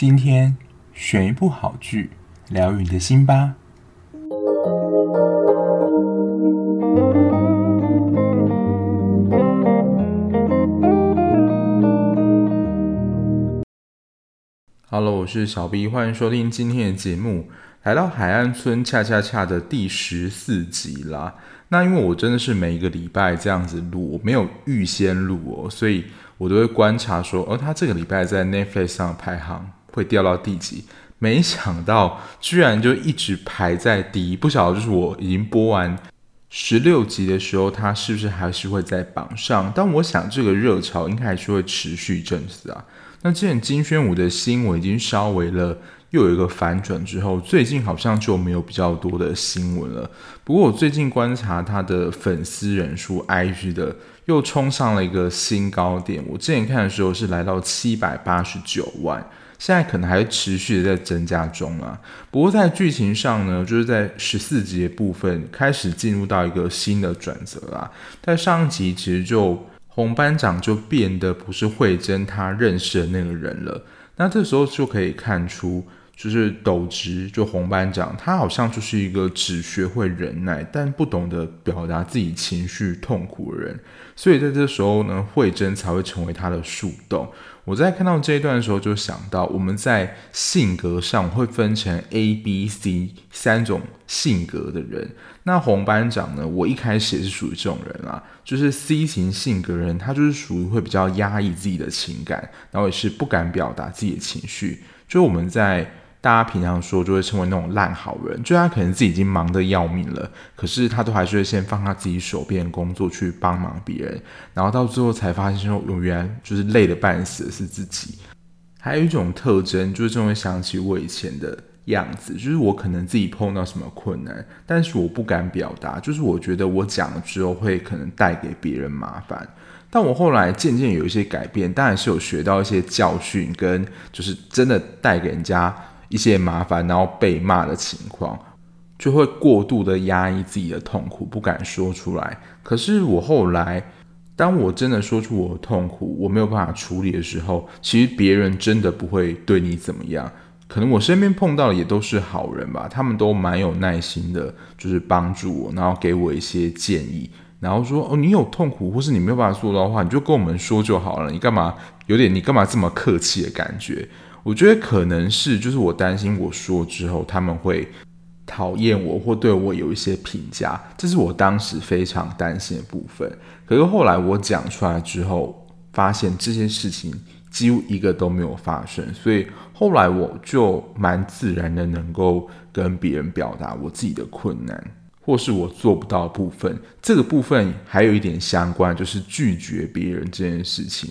今天选一部好剧，疗愈你的心吧。Hello，我是小 B，欢迎收听今天的节目。来到海岸村恰恰恰的第十四集啦。那因为我真的是每一个礼拜这样子录，我没有预先录哦，所以我都会观察说，哦，他这个礼拜在 Netflix 上排行会掉到第几？没想到居然就一直排在第一。不晓得就是我已经播完十六集的时候，它是不是还是会在榜上？但我想这个热潮应该还是会持续一阵子啊。那之前金宣武的新闻已经稍微了。又有一个反转之后，最近好像就没有比较多的新闻了。不过我最近观察他的粉丝人数，IG 的又冲上了一个新高点。我之前看的时候是来到七百八十九万，现在可能还持续的在增加中啊。不过在剧情上呢，就是在十四集的部分开始进入到一个新的转折啦。在上集其实就红班长就变得不是慧珍他认识的那个人了。那这时候就可以看出。就是斗直，就红班长，他好像就是一个只学会忍耐，但不懂得表达自己情绪痛苦的人。所以在这时候呢，慧珍才会成为他的树洞。我在看到这一段的时候，就想到我们在性格上会分成 A、B、C 三种性格的人。那红班长呢，我一开始也是属于这种人啦，就是 C 型性格人，他就是属于会比较压抑自己的情感，然后也是不敢表达自己的情绪。就我们在。大家平常说就会称为那种烂好人，就他可能自己已经忙得要命了，可是他都还是会先放下自己手边工作去帮忙别人，然后到最后才发现说，原来就是累得半死的是自己。还有一种特征就是，这种会想起我以前的样子，就是我可能自己碰到什么困难，但是我不敢表达，就是我觉得我讲了之后会可能带给别人麻烦。但我后来渐渐有一些改变，当然是有学到一些教训，跟就是真的带给人家。一些麻烦，然后被骂的情况，就会过度的压抑自己的痛苦，不敢说出来。可是我后来，当我真的说出我的痛苦，我没有办法处理的时候，其实别人真的不会对你怎么样。可能我身边碰到的也都是好人吧，他们都蛮有耐心的，就是帮助我，然后给我一些建议，然后说：“哦，你有痛苦，或是你没有办法做到的话，你就跟我们说就好了。你干嘛有点你干嘛这么客气的感觉？”我觉得可能是，就是我担心我说之后他们会讨厌我，或对我有一些评价，这是我当时非常担心的部分。可是后来我讲出来之后，发现这些事情几乎一个都没有发生，所以后来我就蛮自然的能够跟别人表达我自己的困难，或是我做不到的部分。这个部分还有一点相关，就是拒绝别人这件事情。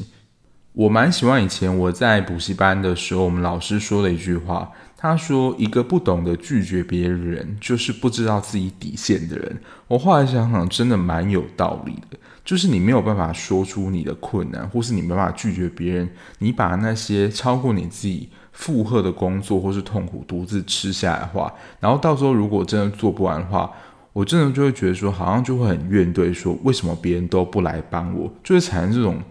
我蛮喜欢以前我在补习班的时候，我们老师说的一句话。他说：“一个不懂得拒绝别人，就是不知道自己底线的人。”我后来想想，真的蛮有道理的。就是你没有办法说出你的困难，或是你没办法拒绝别人，你把那些超过你自己负荷的工作或是痛苦独自吃下来的话，然后到时候如果真的做不完的话，我真的就会觉得说，好像就会很怨怼，说为什么别人都不来帮我，就会产生这种。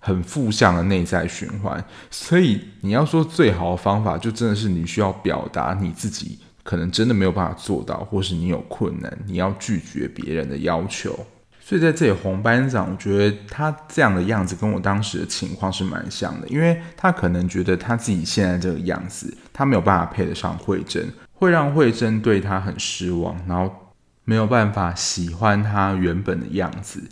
很负向的内在循环，所以你要说最好的方法，就真的是你需要表达你自己可能真的没有办法做到，或是你有困难，你要拒绝别人的要求。所以在这里，红班长，我觉得他这样的样子跟我当时的情况是蛮像的，因为他可能觉得他自己现在这个样子，他没有办法配得上慧珍，会让慧珍对他很失望，然后没有办法喜欢他原本的样子。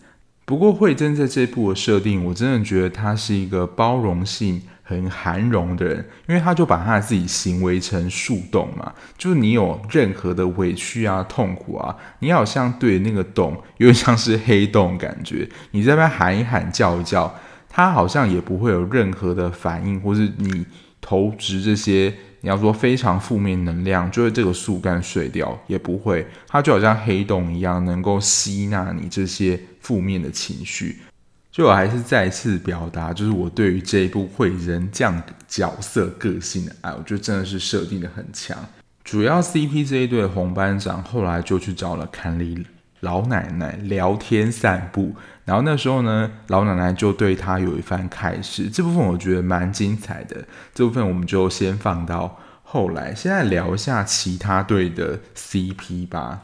不过慧珍在这部的设定，我真的觉得她是一个包容性很含容的人，因为她就把她自己行为成树洞嘛，就是你有任何的委屈啊、痛苦啊，你好像对那个洞有点像是黑洞感觉，你在那边喊一喊、叫一叫，他好像也不会有任何的反应，或是你投掷这些。你要说非常负面能量，就是这个树干碎掉也不会，它就好像黑洞一样，能够吸纳你这些负面的情绪。就我还是再次表达，就是我对于这一部慧珍这样角色个性的爱，我觉得真的是设定的很强。主要 CP 这一对红班长后来就去找了坎里老奶奶聊天散步，然后那时候呢，老奶奶就对他有一番开示，这部分我觉得蛮精彩的，这部分我们就先放到后来，现在聊一下其他队的 CP 吧。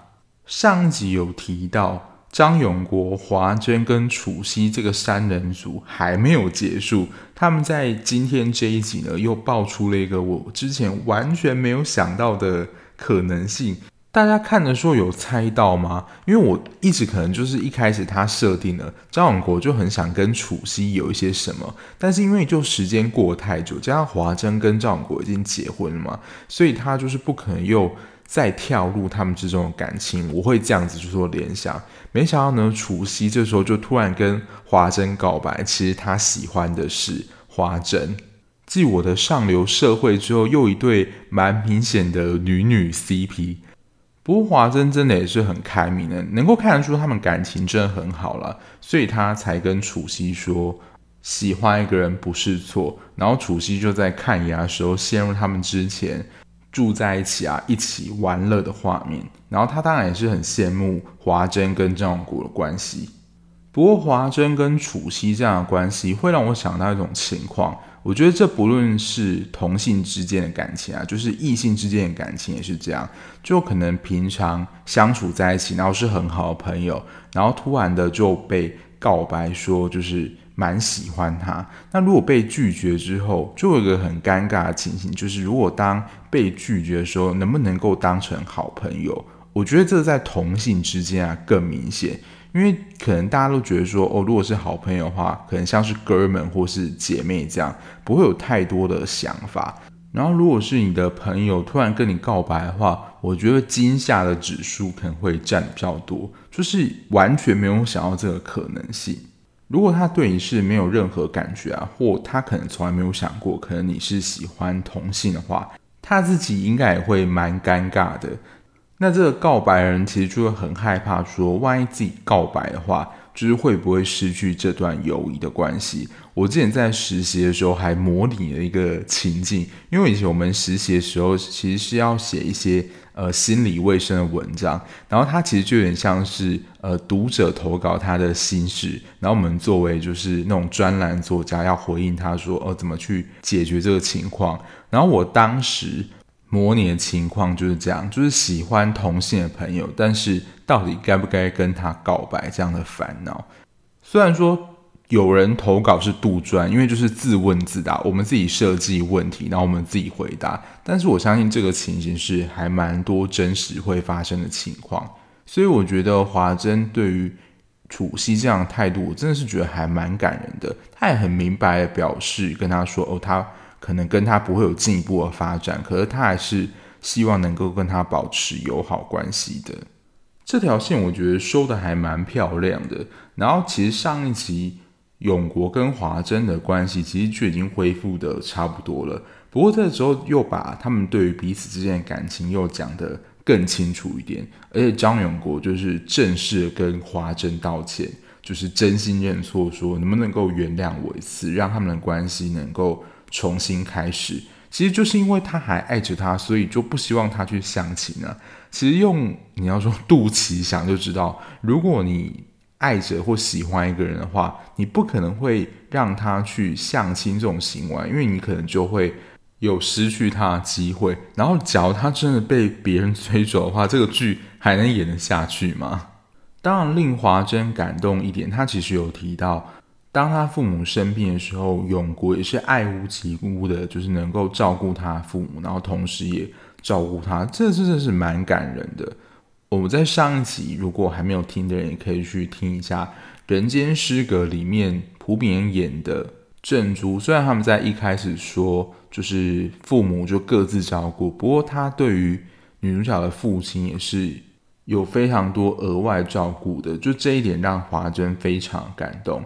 上集有提到。张永国、华真跟楚曦这个三人组还没有结束，他们在今天这一集呢，又爆出了一个我之前完全没有想到的可能性。大家看的时候有猜到吗？因为我一直可能就是一开始他设定了张永国就很想跟楚曦有一些什么，但是因为就时间过太久，加上华真跟张永国已经结婚了嘛，所以他就是不可能又。再跳入他们之中的感情，我会这样子去做联想。没想到呢，楚曦这时候就突然跟华真告白，其实他喜欢的是华真。继我的上流社会之后，又一对蛮明显的女女 CP。不过华真真的也是很开明的，能够看得出他们感情真的很好了，所以他才跟楚曦说，喜欢一个人不是错。然后楚曦就在看牙的时候陷入他们之前。住在一起啊，一起玩乐的画面，然后他当然也是很羡慕华真跟张永国的关系。不过华真跟楚曦这样的关系，会让我想到一种情况，我觉得这不论是同性之间的感情啊，就是异性之间的感情也是这样，就可能平常相处在一起，然后是很好的朋友，然后突然的就被告白说就是。蛮喜欢他，那如果被拒绝之后，就有一个很尴尬的情形，就是如果当被拒绝的时候，能不能够当成好朋友？我觉得这在同性之间啊更明显，因为可能大家都觉得说，哦，如果是好朋友的话，可能像是哥们或是姐妹这样，不会有太多的想法。然后如果是你的朋友突然跟你告白的话，我觉得惊吓的指数可能会占比较多，就是完全没有想到这个可能性。如果他对你是没有任何感觉啊，或他可能从来没有想过，可能你是喜欢同性的话，他自己应该也会蛮尴尬的。那这个告白人其实就会很害怕，说万一自己告白的话，就是会不会失去这段友谊的关系。我之前在实习的时候还模拟了一个情境，因为以前我们实习的时候其实是要写一些。呃，心理卫生的文章，然后它其实就有点像是呃读者投稿他的心事，然后我们作为就是那种专栏作家要回应他说，哦，怎么去解决这个情况？然后我当时模拟的情况就是这样，就是喜欢同性的朋友，但是到底该不该跟他告白这样的烦恼，虽然说。有人投稿是杜撰，因为就是自问自答，我们自己设计问题，然后我们自己回答。但是我相信这个情形是还蛮多真实会发生的情况，所以我觉得华真对于楚曦这样的态度，我真的是觉得还蛮感人的。他也很明白的表示跟他说，哦，他可能跟他不会有进一步的发展，可是他还是希望能够跟他保持友好关系的。这条线我觉得收的还蛮漂亮的。然后其实上一集。永国跟华真的关系其实就已经恢复的差不多了，不过这时候又把他们对于彼此之间的感情又讲得更清楚一点，而且张永国就是正式跟华真道歉，就是真心认错，说能不能够原谅我一次，让他们的关系能够重新开始。其实就是因为他还爱着他，所以就不希望他去相亲啊。其实用你要说肚脐想就知道，如果你。爱着或喜欢一个人的话，你不可能会让他去相亲这种行为，因为你可能就会有失去他的机会。然后，假如他真的被别人追走的话，这个剧还能演得下去吗？当然，令华珍感动一点，他其实有提到，当他父母生病的时候，永国也是爱屋及乌的，就是能够照顾他父母，然后同时也照顾他，这真的是蛮感人的。我们在上一集，如果还没有听的人，也可以去听一下《人间失格》里面朴炳演的正珠。虽然他们在一开始说就是父母就各自照顾，不过他对于女主角的父亲也是有非常多额外照顾的。就这一点让华真非常感动。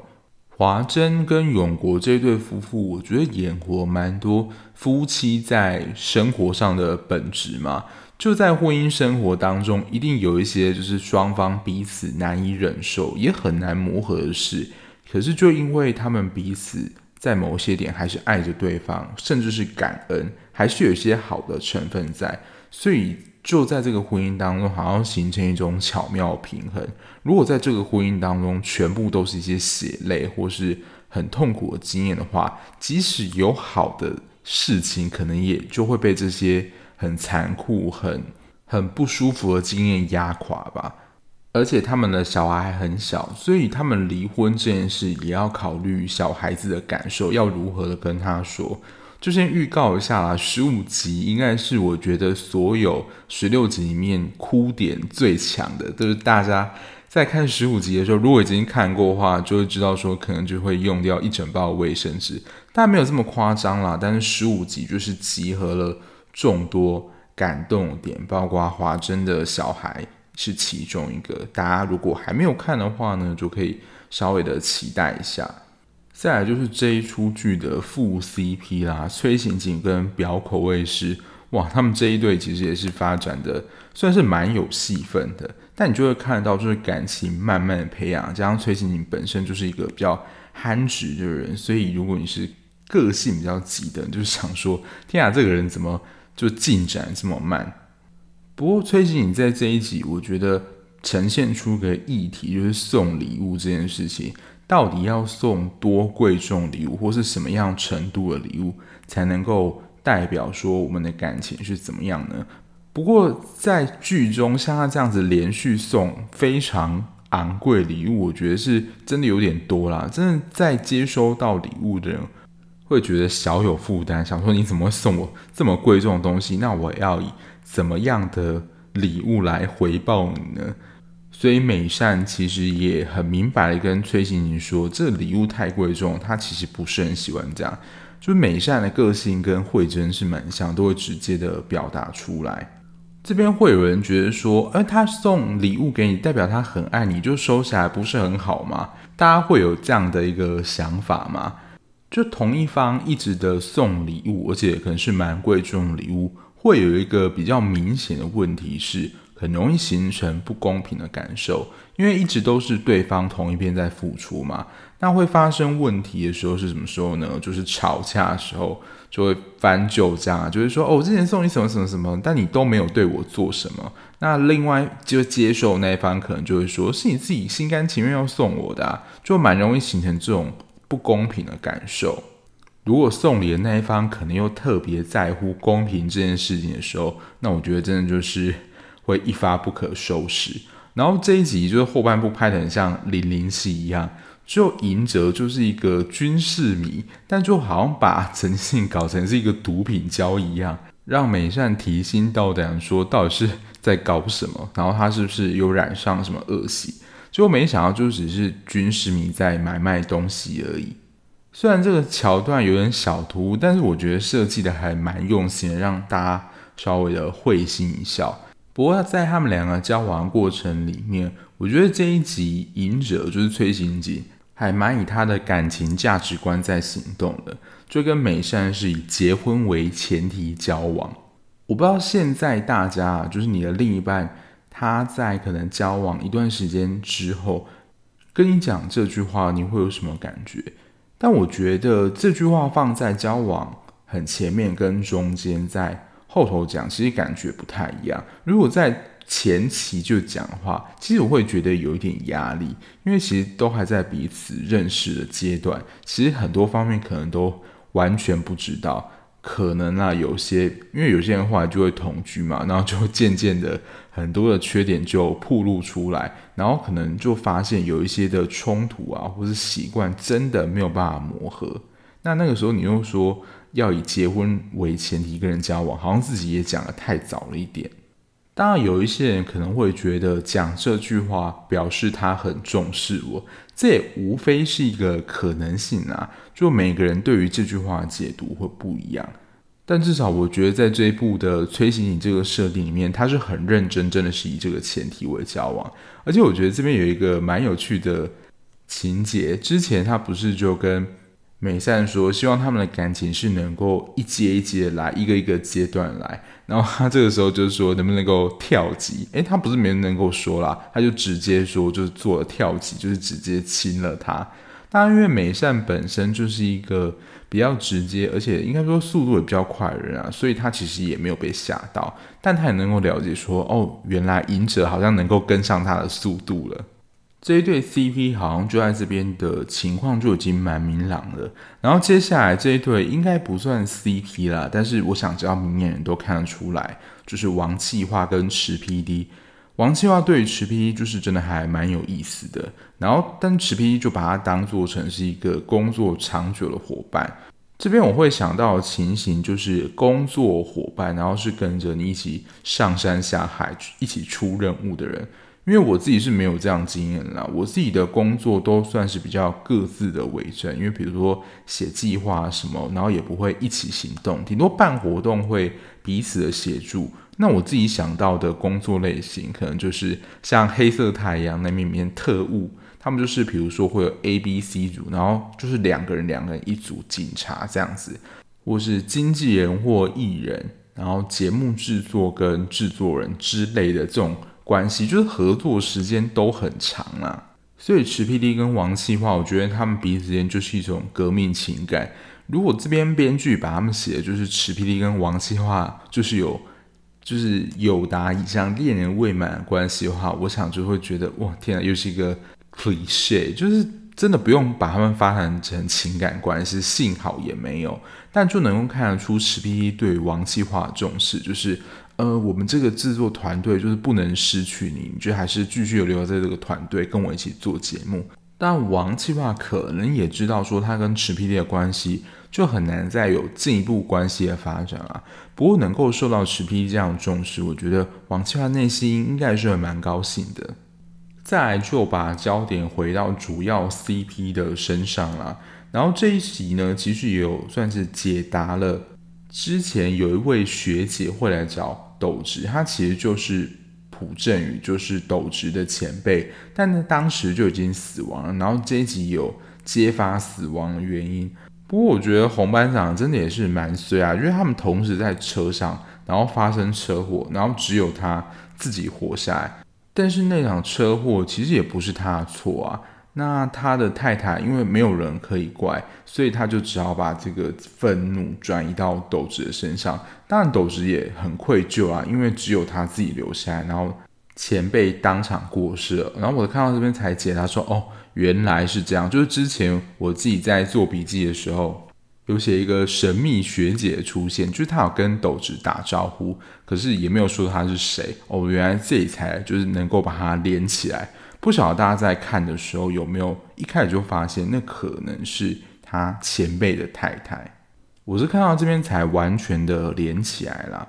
华珍跟永国这对夫妇，我觉得演活蛮多夫妻在生活上的本质嘛。就在婚姻生活当中，一定有一些就是双方彼此难以忍受，也很难磨合的事。可是就因为他们彼此在某些点还是爱着对方，甚至是感恩，还是有一些好的成分在，所以就在这个婚姻当中，好像形成一种巧妙平衡。如果在这个婚姻当中，全部都是一些血泪或是很痛苦的经验的话，即使有好的事情，可能也就会被这些很残酷、很很不舒服的经验压垮吧。而且他们的小孩还很小，所以他们离婚这件事也要考虑小孩子的感受，要如何的跟他说。就先预告一下啦，十五集应该是我觉得所有十六集里面哭点最强的，就是大家在看十五集的时候，如果已经看过的话，就会知道说可能就会用掉一整包卫生纸，但没有这么夸张啦。但是十五集就是集合了众多感动点，包括华珍的小孩。是其中一个，大家如果还没有看的话呢，就可以稍微的期待一下。再来就是这一出剧的副 CP 啦，崔刑警跟表口味师，哇，他们这一对其实也是发展的算是蛮有戏份的。但你就会看得到，就是感情慢慢的培养，加上崔刑警本身就是一个比较憨直的人，所以如果你是个性比较急的，就是想说，天啊，这个人怎么就进展这么慢？不过崔刑警在这一集，我觉得呈现出个议题，就是送礼物这件事情，到底要送多贵重礼物，或是什么样程度的礼物，才能够代表说我们的感情是怎么样呢？不过在剧中，像他这样子连续送非常昂贵礼物，我觉得是真的有点多啦。真的在接收到礼物的人，会觉得小有负担，想说你怎么会送我这么贵重的东西？那我要以怎么样的礼物来回报你呢？所以美善其实也很明白的跟崔形景说，这礼物太贵重，他其实不是很喜欢这样。就美善的个性跟慧珍是蛮像，都会直接的表达出来。这边会有人觉得说，哎，他送礼物给你，代表他很爱你，就收起来不是很好吗？大家会有这样的一个想法吗？就同一方一直的送礼物，而且可能是蛮贵重的礼物。会有一个比较明显的问题是，很容易形成不公平的感受，因为一直都是对方同一边在付出嘛。那会发生问题的时候是什么时候呢？就是吵架的时候就会翻旧账，就是说哦，我之前送你什么什么什么，但你都没有对我做什么。那另外就接受那一方可能就会说，是你自己心甘情愿要送我的啊，就蛮容易形成这种不公平的感受。如果送礼的那一方可能又特别在乎公平这件事情的时候，那我觉得真的就是会一发不可收拾。然后这一集就是后半部拍得很像零零七一样，就银泽就是一个军事迷，但就好像把陈信搞成是一个毒品交易一样，让美善提心吊胆说到底是在搞什么，然后他是不是有染上什么恶习？结果没想到就只是军事迷在买卖东西而已。虽然这个桥段有点小突兀，但是我觉得设计的还蛮用心的，让大家稍微的会心一笑。不过在他们两个交往过程里面，我觉得这一集隐者就是崔形景，还蛮以他的感情价值观在行动的，就跟美善是以结婚为前提交往。我不知道现在大家就是你的另一半，他在可能交往一段时间之后，跟你讲这句话，你会有什么感觉？但我觉得这句话放在交往很前面跟中间，在后头讲，其实感觉不太一样。如果在前期就讲的话，其实我会觉得有一点压力，因为其实都还在彼此认识的阶段，其实很多方面可能都完全不知道。可能啊，有些因为有些人后来就会同居嘛，然后就渐渐的很多的缺点就暴露出来，然后可能就发现有一些的冲突啊，或是习惯真的没有办法磨合。那那个时候你又说要以结婚为前提跟人交往，好像自己也讲得太早了一点。当然，有一些人可能会觉得讲这句话表示他很重视我，这也无非是一个可能性啊。就每个人对于这句话的解读会不一样，但至少我觉得在这一部的崔形景这个设定里面，他是很认真，真的是以这个前提为交往。而且我觉得这边有一个蛮有趣的情节，之前他不是就跟美善说，希望他们的感情是能够一阶一阶来，一个一个阶段来。然后他这个时候就是说，能不能够跳级？诶，他不是没人能够说啦，他就直接说，就是做了跳级，就是直接亲了他。当然因为美善本身就是一个比较直接，而且应该说速度也比较快的人啊，所以他其实也没有被吓到，但他也能够了解说，哦，原来隐者好像能够跟上他的速度了。这一对 CP 好像就在这边的情况就已经蛮明朗了，然后接下来这一对应该不算 CP 啦，但是我想只要明眼人都看得出来，就是王企划跟池 PD。王企划对于池 PD 就是真的还蛮有意思的，然后但池 PD 就把它当做成是一个工作长久的伙伴。这边我会想到的情形就是工作伙伴，然后是跟着你一起上山下海，一起出任务的人。因为我自己是没有这样经验啦，我自己的工作都算是比较各自的为政。因为比如说写计划什么，然后也不会一起行动，顶多办活动会彼此的协助。那我自己想到的工作类型，可能就是像黑色太阳那边面特务，他们就是比如说会有 A、B、C 组，然后就是两个人两个人一组，警察这样子，或是经纪人或艺人，然后节目制作跟制作人之类的这种。关系就是合作时间都很长啊，所以池 PD 跟王气化，我觉得他们彼此之间就是一种革命情感。如果这边编剧把他们写的就是池 PD 跟王气化就是有就是友达以上恋人未满的关系的话，我想就会觉得哇天啊，又是一个 cliche，就是真的不用把他们发展成情感关系，幸好也没有，但就能够看得出池 PD 对王气化的重视，就是。呃，我们这个制作团队就是不能失去你，你就还是继续留在这个团队跟我一起做节目。但王企划可能也知道说他跟池 PD 的关系就很难再有进一步关系的发展啊。不过能够受到池 PD 这样重视，我觉得王企划内心应该是会蛮高兴的。再来就把焦点回到主要 CP 的身上啦。然后这一集呢，其实也有算是解答了。之前有一位学姐会来找斗直，他其实就是朴正宇，就是斗直的前辈，但呢当时就已经死亡了。然后这一集有揭发死亡的原因。不过我觉得红班长真的也是蛮衰啊，因为他们同时在车上，然后发生车祸，然后只有他自己活下来。但是那场车祸其实也不是他的错啊。那他的太太因为没有人可以怪，所以他就只好把这个愤怒转移到斗直的身上。当然，斗直也很愧疚啊，因为只有他自己留下来，然后前辈当场过世了。然后我看到这边才解答说，哦，原来是这样。就是之前我自己在做笔记的时候，有写一个神秘学姐出现，就是他有跟斗直打招呼，可是也没有说他是谁。哦，原来这里才就是能够把它连起来。不晓得大家在看的时候有没有一开始就发现，那可能是他前辈的太太。我是看到这边才完全的连起来了。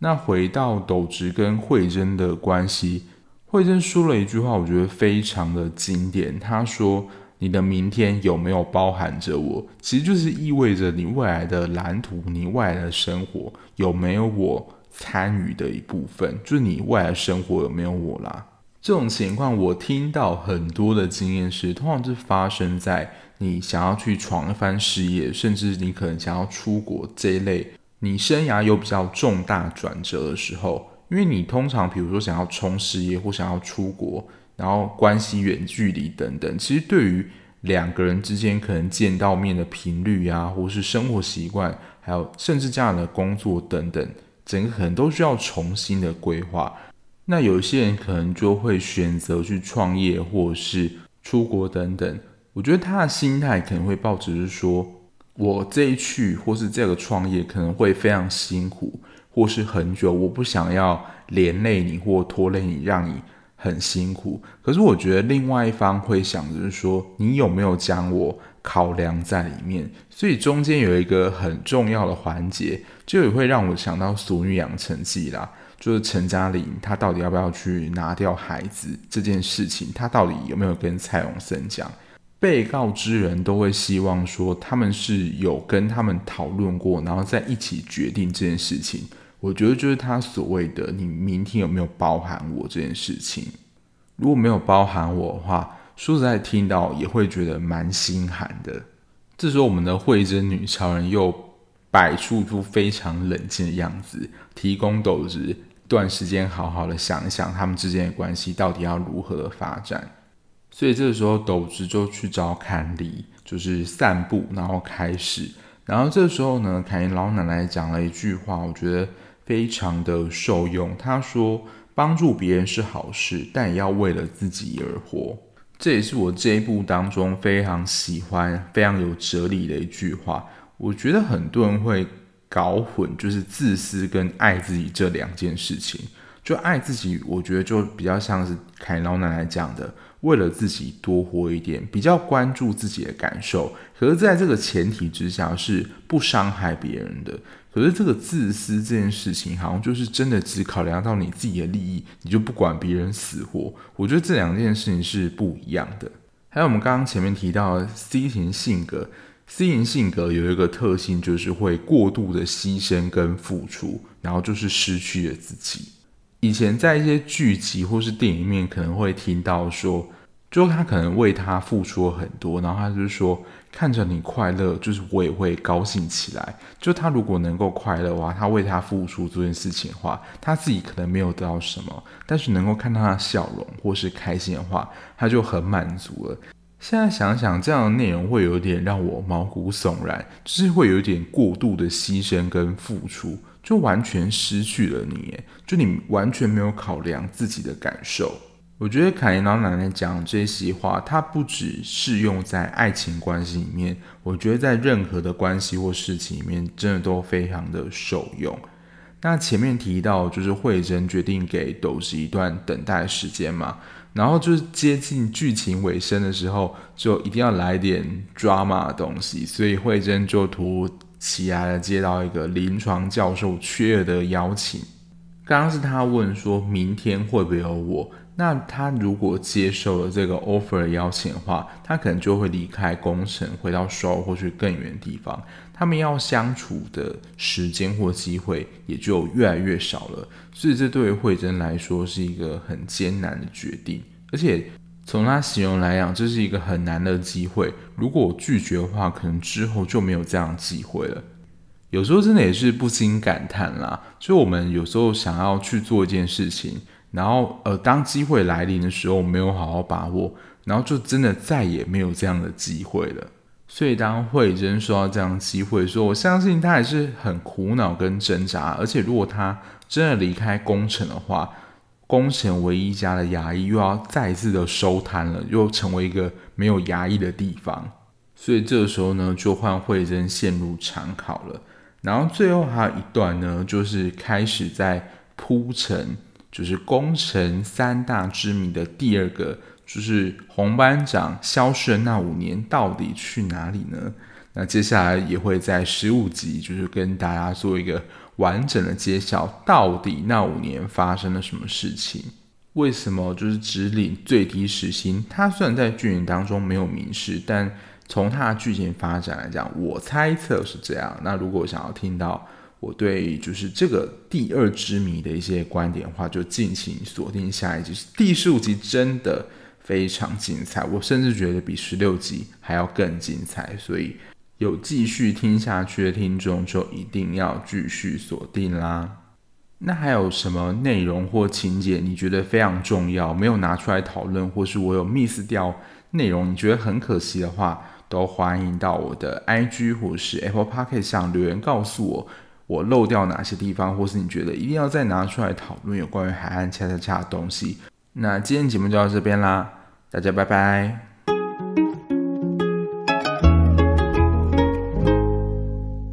那回到斗直跟慧珍的关系，慧珍说了一句话，我觉得非常的经典。他说：“你的明天有没有包含着我？”其实就是意味着你未来的蓝图，你未来的生活有没有我参与的一部分？就是你未来的生活有没有我啦？这种情况，我听到很多的经验是，通常是发生在你想要去闯一番事业，甚至你可能想要出国这一类，你生涯有比较重大转折的时候。因为你通常，比如说想要冲事业或想要出国，然后关系远距离等等，其实对于两个人之间可能见到面的频率啊，或是生活习惯，还有甚至这样的工作等等，整个可能都需要重新的规划。那有些人可能就会选择去创业，或是出国等等。我觉得他的心态可能会抱着是说，我这一去或是这个创业可能会非常辛苦，或是很久，我不想要连累你或拖累你，让你很辛苦。可是我觉得另外一方会想着是说，你有没有将我考量在里面？所以中间有一个很重要的环节，就也会让我想到《俗女养成记》啦。就是陈嘉玲，她到底要不要去拿掉孩子这件事情？她到底有没有跟蔡永森讲？被告之人都会希望说，他们是有跟他们讨论过，然后再一起决定这件事情。我觉得就是他所谓的“你明天有没有包含我”这件事情。如果没有包含我的话，说实在听到也会觉得蛮心寒的。这时候，我们的慧珍女超人又摆出出非常冷静的样子，提供斗直。段时间好好的想一想，他们之间的关系到底要如何的发展。所以这个时候斗直就去找坎里，就是散步，然后开始。然后这时候呢，坎里老奶奶讲了一句话，我觉得非常的受用。她说：“帮助别人是好事，但也要为了自己而活。”这也是我这一部当中非常喜欢、非常有哲理的一句话。我觉得很多人会搞混，就是自私跟爱自己这两件事情。就爱自己，我觉得就比较像是凯老奶奶讲的，为了自己多活一点，比较关注自己的感受。可是，在这个前提之下，是不伤害别人的。可是，这个自私这件事情，好像就是真的只考量到你自己的利益，你就不管别人死活。我觉得这两件事情是不一样的。还有我们刚刚前面提到的 C 型性格，C 型性格有一个特性，就是会过度的牺牲跟付出，然后就是失去了自己。以前在一些剧集或是电影里面，可能会听到说，就他可能为他付出了很多，然后他就说，看着你快乐，就是我也会高兴起来。就他如果能够快乐的话，他为他付出这件事情的话，他自己可能没有得到什么，但是能够看到他笑容或是开心的话，他就很满足了。现在想想，这样的内容会有点让我毛骨悚然，就是会有点过度的牺牲跟付出。就完全失去了你，就你完全没有考量自己的感受。我觉得凯琳老奶奶讲这些话，它不只适用在爱情关系里面，我觉得在任何的关系或事情里面，真的都非常的受用。那前面提到，就是慧珍决定给斗直一段等待时间嘛，然后就是接近剧情尾声的时候，就一定要来点 drama 的东西，所以慧珍就突如其来的，接到一个临床教授缺额的邀请。刚刚是他问说明天会不会有我？那他如果接受了这个 offer 的邀请的话，他可能就会离开工程，回到首尔或去更远的地方。他们要相处的时间或机会也就越来越少了。所以这对于慧珍来说是一个很艰难的决定，而且。从他形容来讲，这是一个很难的机会。如果我拒绝的话，可能之后就没有这样的机会了。有时候真的也是不禁感叹啦，就我们有时候想要去做一件事情，然后呃，当机会来临的时候，没有好好把握，然后就真的再也没有这样的机会了。所以当慧珍说到这样的机会，说我相信他还是很苦恼跟挣扎，而且如果他真的离开工城的话。工城唯一一家的牙医又要再一次的收摊了，又成为一个没有牙医的地方，所以这个时候呢，就换慧珍陷入长考了。然后最后还有一段呢，就是开始在铺陈，就是宫城三大之谜的第二个，就是红班长消失的那五年到底去哪里呢？那接下来也会在十五集，就是跟大家做一个。完整的揭晓到底那五年发生了什么事情？为什么就是只领最低时薪？他虽然在剧情当中没有明示，但从它的剧情发展来讲，我猜测是这样。那如果想要听到我对就是这个第二之谜的一些观点的话，就敬请锁定下一集。第十五集真的非常精彩，我甚至觉得比十六集还要更精彩，所以。有继续听下去的听众，就一定要继续锁定啦。那还有什么内容或情节你觉得非常重要，没有拿出来讨论，或是我有 miss 掉内容，你觉得很可惜的话，都欢迎到我的 IG 或是 Apple Pocket 上留言告诉我，我漏掉哪些地方，或是你觉得一定要再拿出来讨论有关于海岸恰恰恰的东西。那今天节目就到这边啦，大家拜拜。